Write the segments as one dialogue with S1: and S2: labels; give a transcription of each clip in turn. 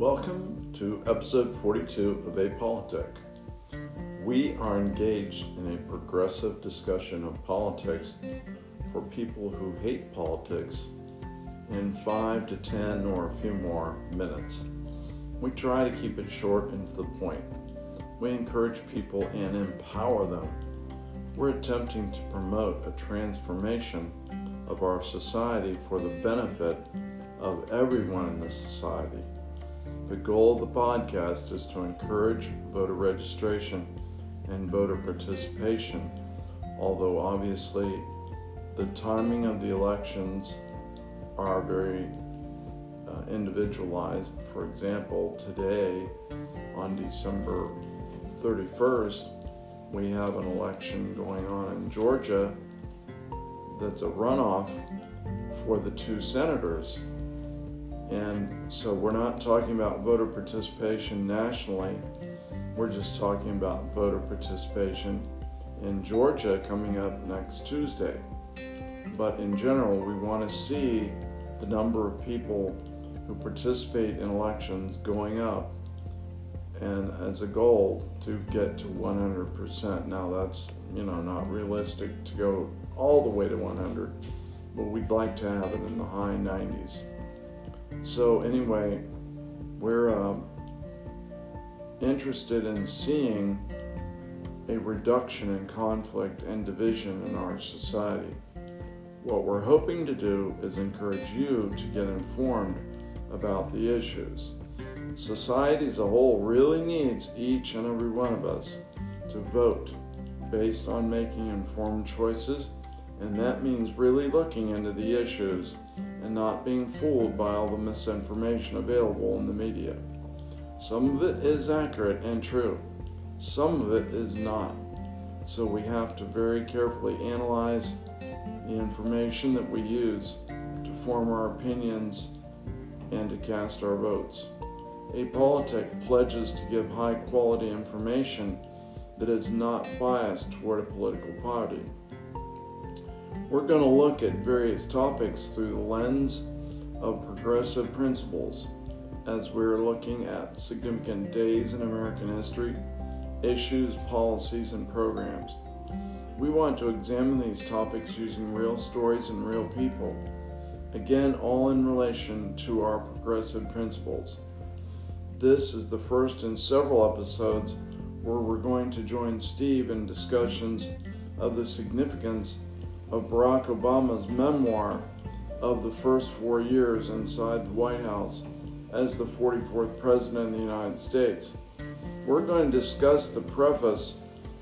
S1: Welcome to episode 42 of Apolitic. We are engaged in a progressive discussion of politics for people who hate politics in 5 to 10 or a few more minutes. We try to keep it short and to the point. We encourage people and empower them. We're attempting to promote a transformation of our society for the benefit of everyone in the society. The goal of the podcast is to encourage voter registration and voter participation, although obviously the timing of the elections are very uh, individualized. For example, today on December 31st, we have an election going on in Georgia that's a runoff for the two senators. And so we're not talking about voter participation nationally, we're just talking about voter participation in Georgia coming up next Tuesday. But in general, we want to see the number of people who participate in elections going up and as a goal to get to 100%. Now that's, you know, not realistic to go all the way to 100, but we'd like to have it in the high 90s. So anyway, we're um, interested in seeing a reduction in conflict and division in our society. What we're hoping to do is encourage you to get informed about the issues. Society as a whole really needs each and every one of us to vote based on making informed choices, and that means really looking into the issues and not being fooled by all the misinformation available in the media. Some of it is accurate and true, some of it is not. So we have to very carefully analyze the information that we use to form our opinions and to cast our votes. A Apolitic pledges to give high quality information that is not biased toward a political party. We're going to look at various topics through the lens of progressive principles as we're looking at significant days in American history, issues, policies, and programs. We want to examine these topics using real stories and real people, again, all in relation to our progressive principles. This is the first in several episodes where we're going to join Steve in discussions of the significance of Barack Obama's memoir of the first four years inside the White House as the 44th President of the United States. We're going to discuss the preface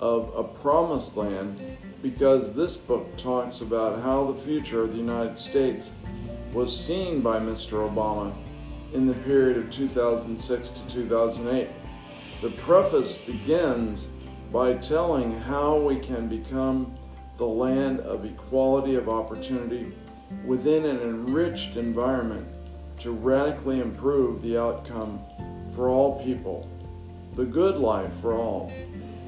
S1: of A Promised Land because this book talks about how the future of the United States was seen by Mr. Obama in the period of 2006 to 2008. The preface begins by telling how we can become the land of equality of opportunity within an enriched environment to radically improve the outcome for all people, the good life for all.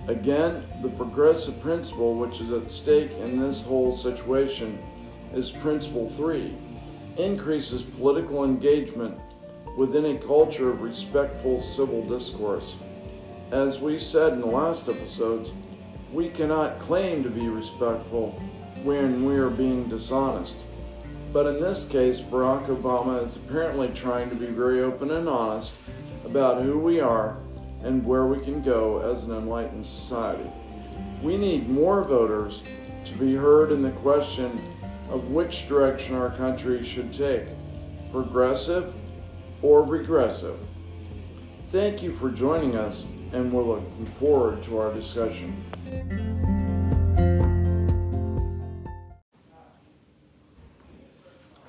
S1: Again, the progressive principle which is at stake in this whole situation is principle three increases political engagement within a culture of respectful civil discourse. As we said in the last episodes, we cannot claim to be respectful when we are being dishonest. But in this case, Barack Obama is apparently trying to be very open and honest about who we are and where we can go as an enlightened society. We need more voters to be heard in the question of which direction our country should take progressive or regressive. Thank you for joining us, and we're looking forward to our discussion.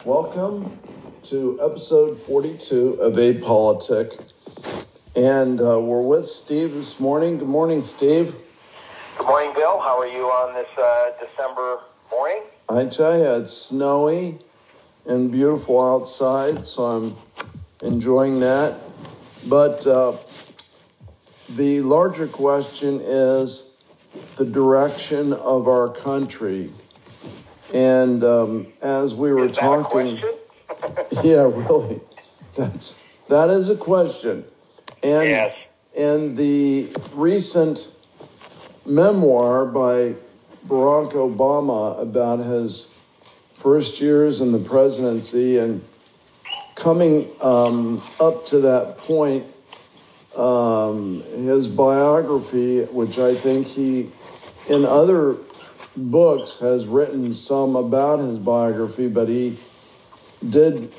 S1: Welcome to episode 42 of Apolitic. And uh, we're with Steve this morning. Good morning, Steve.
S2: Good morning, Bill. How are you on this uh, December morning?
S1: I tell you, it's snowy and beautiful outside, so I'm enjoying that. But uh, the larger question is the direction of our country. And um, as we were talking, yeah, really, that's That is a question. And,
S2: Yes.
S1: and the recent memoir by Barack Obama about his first years in the presidency and coming um, up to that point, um, his biography, which I think he, in other books, has written some about his biography, but he did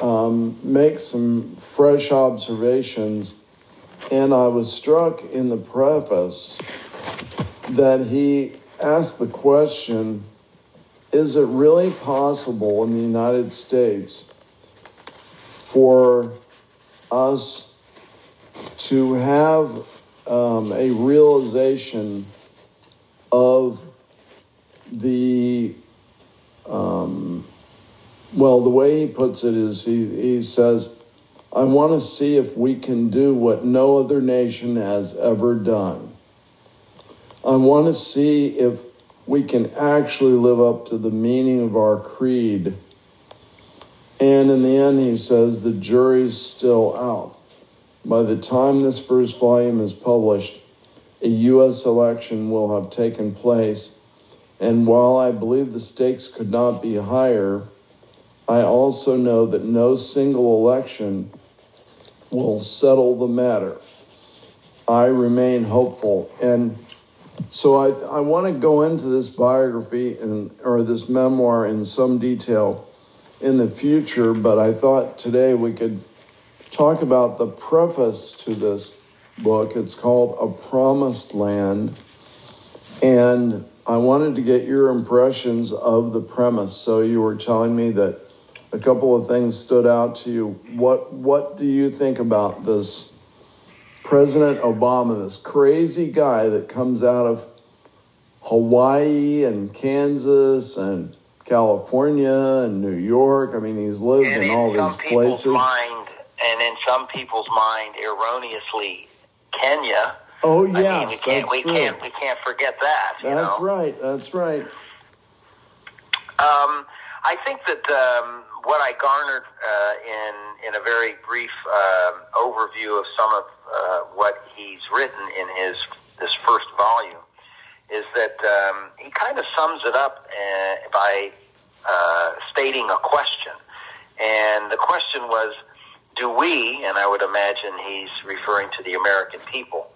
S1: um, make some fresh observations. And I was struck in the preface that he asked the question Is it really possible in the United States for us to have um, a realization of the um, well, the way he puts it is he, he says, I want to see if we can do what no other nation has ever done. I want to see if we can actually live up to the meaning of our creed. And in the end, he says, the jury's still out. By the time this first volume is published, a U.S. election will have taken place. And while I believe the stakes could not be higher, I also know that no single election will settle the matter. I remain hopeful. And so I, I want to go into this biography and or this memoir in some detail in the future, but I thought today we could talk about the preface to this book. It's called A Promised Land. And I wanted to get your impressions of the premise. So you were telling me that a couple of things stood out to you. What what do you think about this President Obama, this crazy guy that comes out of Hawaii and Kansas and California and New York? I mean, he's lived in all these places.
S2: mind, and in some people's mind, erroneously, Kenya.
S1: Oh
S2: I mean, we can't
S1: that's
S2: we
S1: true.
S2: can't we can't forget that. You
S1: That's
S2: know?
S1: right. That's right.
S2: Um, I think that um, what I garnered uh, in in a very brief um overview of some of uh, what he's written in his this first volume is that um, he kind of sums it up uh, by uh, stating a question, and the question was, "Do we?" And I would imagine he's referring to the American people.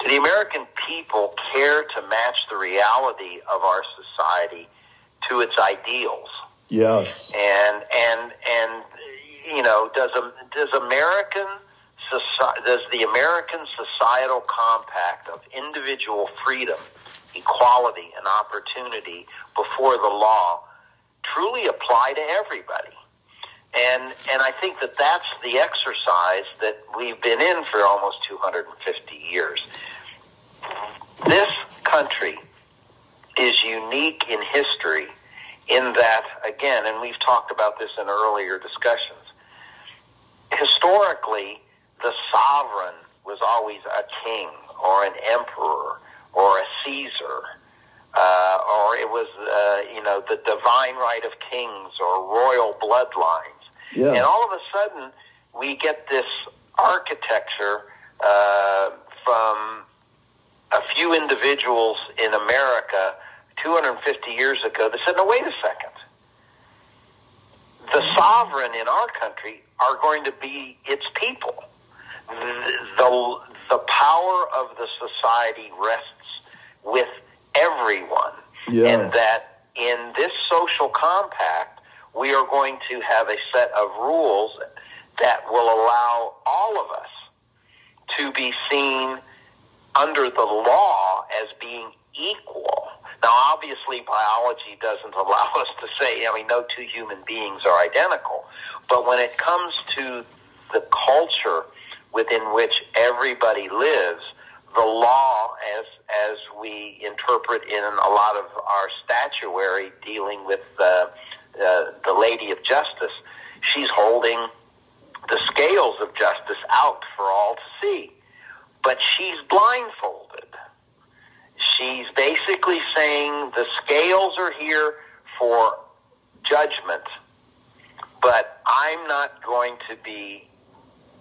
S2: Do the American people care to match the reality of our society to its ideals?
S1: Yes.
S2: and and and you know does a, does American does the American societal compact of individual freedom, equality, and opportunity before the law truly apply to everybody? And and I think that that's the exercise that we've been in for almost 250 years. This country is unique in history in that, again, and we've talked about this in earlier discussions, historically, the sovereign was always a king or an emperor or a Caesar, uh, or it was, uh, you know, the divine right of kings or royal bloodlines.
S1: Yeah.
S2: And all of a sudden, we get this architecture uh, from a few individuals in America 250 years ago that said, no, wait a second. The sovereign in our country are going to be its people. The, the, the power of the society rests with everyone.
S1: Yes.
S2: And that in this social compact, we are going to have a set of rules that will allow all of us to be seen under the law as being equal. Now, obviously, biology doesn't allow us to say, I mean, no two human beings are identical. But when it comes to the culture within which everybody lives, the law, as as we interpret in a lot of our statuary dealing with uh, uh, the Lady of Justice, she's holding the scales of justice out for all to see. But she's blindfolded. She's basically saying the scales are here for judgment, but I'm not going to be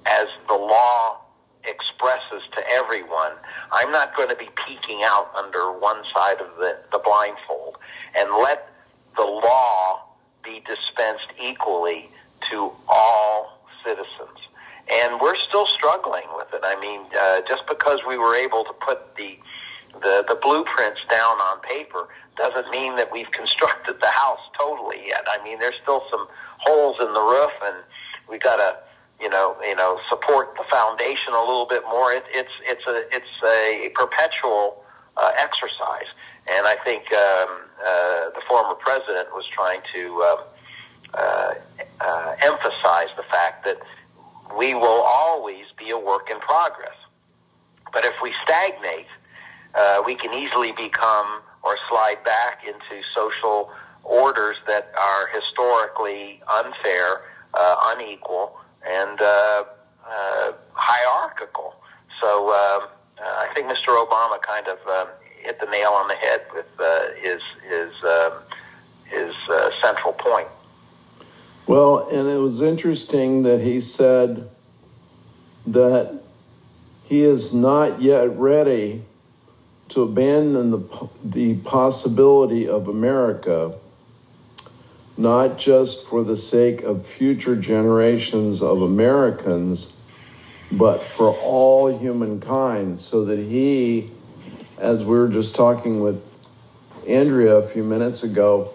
S2: as the law expresses to everyone. I'm not going to be peeking out under one side of the, the blindfold and let the law be dispensed equally to all citizens. And we're still struggling with it. I mean, uh, just because we were able to put the, the, the blueprints down on paper doesn't mean that we've constructed the house totally yet. I mean, there's still some holes in the roof, and we got to you know, you know, support the foundation a little bit more. It, it's it's a it's a perpetual uh, exercise, and I think um, uh, the former president was trying to um, uh, uh, emphasize the fact that we will always be a work in progress. But if we stagnate, uh, we can easily become or slide back into social orders that are historically unfair, uh, unequal, and hierarchical. So uh, I think Mr. Obama kind of um, hit the nail on the head with uh, his his um, his uh, central point.
S1: Well, and it was interesting that he said that he is not yet ready to abandon the the possibility of America not just for the sake of future generations of Americans, but for all humankind, so that he, as we were just talking with Andrea a few minutes ago,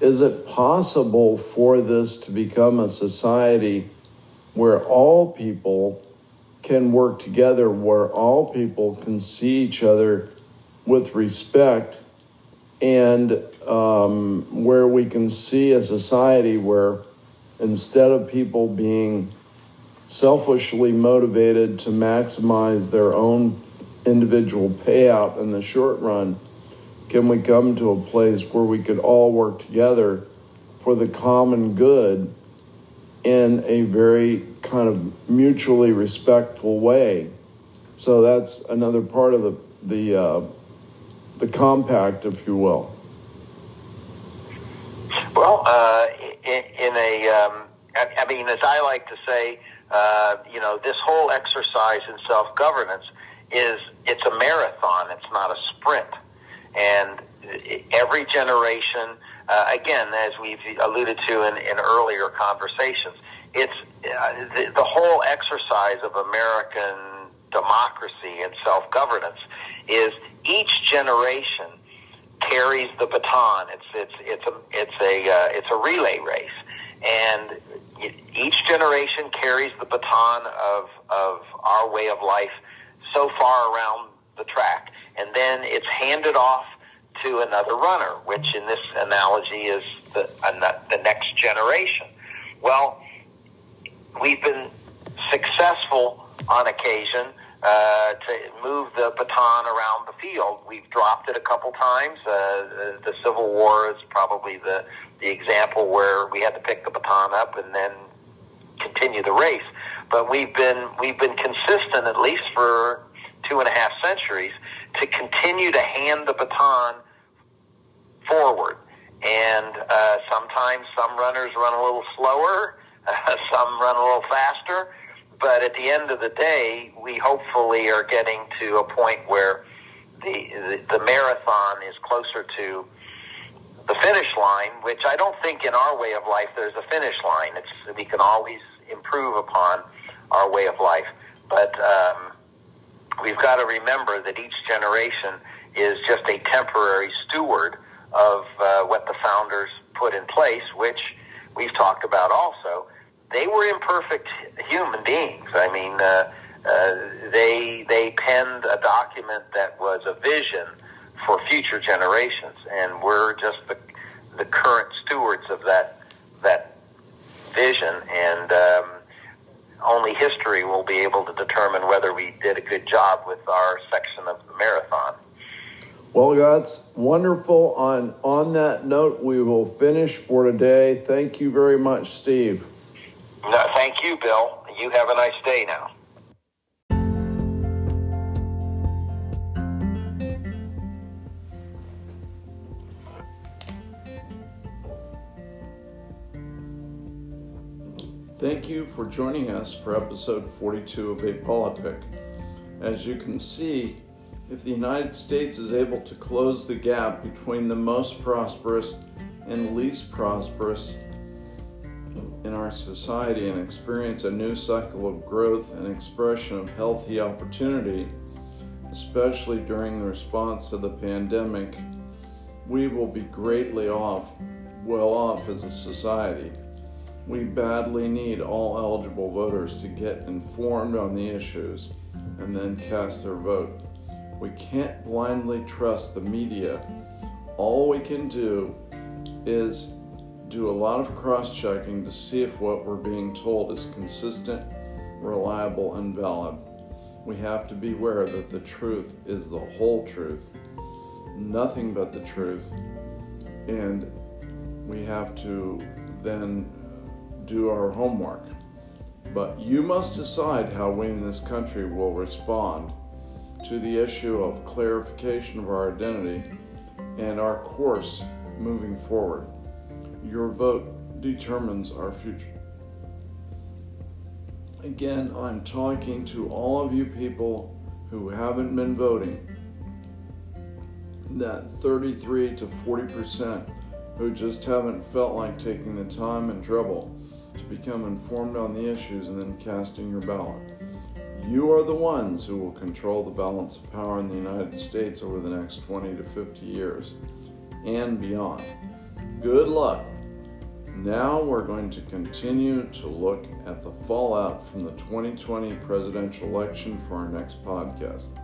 S1: is it possible for this to become a society where all people can work together, where all people can see each other with respect? and um, where we can see a society where instead of people being selfishly motivated to maximize their own individual payout in the short run, can we come to a place where we could all work together for the common good in a very kind of mutually respectful way? So that's another part of the the uh, the compact, if you will?
S2: Well, uh, in, in, a, um, I, mean, as I like to say, uh, you know, this whole exercise in self governance is it's a marathon. It's not a sprint, and every generation, uh, again, as we've alluded to in, in earlier conversations, it's uh, the, the whole exercise of American democracy and self governance is each generation carries the baton. It's it's it's a it's a uh, it's a relay race, and each generation carries the baton of of our way of life so far around the track, and then it's handed off to another runner, which in this analogy is the uh, the next generation. Well, we've been successful on occasion uh, to move the baton around the field. We've dropped it a couple times. Uh, the, the Civil War is probably the the example where we had to pick the baton up and then continue the race. But we've been we've been consistent at least for two and a half centuries to continue to hand the baton forward. And uh, sometimes some runners run a little slower, some run a little faster but at the end of the day, we hopefully are getting to a point where the, the, the marathon is closer to the finish line, which I don't think in our way of life there's a finish line. It's we can always improve upon our way of life, but um, we've got to remember that each generation is just a temporary steward of uh, what the founders put in place, which we've talked about also they were imperfect human beings. I mean, uh, uh, they they penned a document that was a vision for future generations, and we're just the current stewards of that that vision. And um, only history will be able to determine whether we did a good job with our section of the marathon.
S1: Well, that's wonderful. On on that note, we will finish for today. Thank you very much, Steve.
S2: No, thank you, Bill. You have a nice day now.
S1: Thank you for joining us for episode 42 of Apolitic. As you can see, if the United States is able to close the gap between the most prosperous and least prosperous in our society and experience a new cycle of growth and expression of healthy opportunity, especially during the response to the pandemic, we will be greatly off, well off as a society. We badly need all eligible voters to get informed on the issues and then cast their vote. We can't blindly trust the media. All we can do is do a lot of cross checking to see if what we're being told is consistent, reliable, and valid. We have to beware that the truth is the whole truth, nothing but the truth, and we have to then do our homework. But you must decide how we in this country will respond to the issue of clarification of our identity and our course moving forward. Your vote determines our future. Again, I'm talking to all of you people who haven't been voting. That 33 to 40% who just haven't felt like taking the time and trouble to become informed on the issues and then casting your ballot. You are the ones who will control the balance of power in the United States over the next 20 to 50 years and beyond. Good luck. Now we're going to continue to look at the fallout from the 2020 presidential election for our next podcast.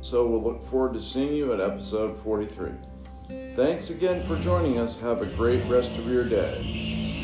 S1: So we'll look forward to seeing you at episode 43. Thanks again for joining us. Have a great rest of your day.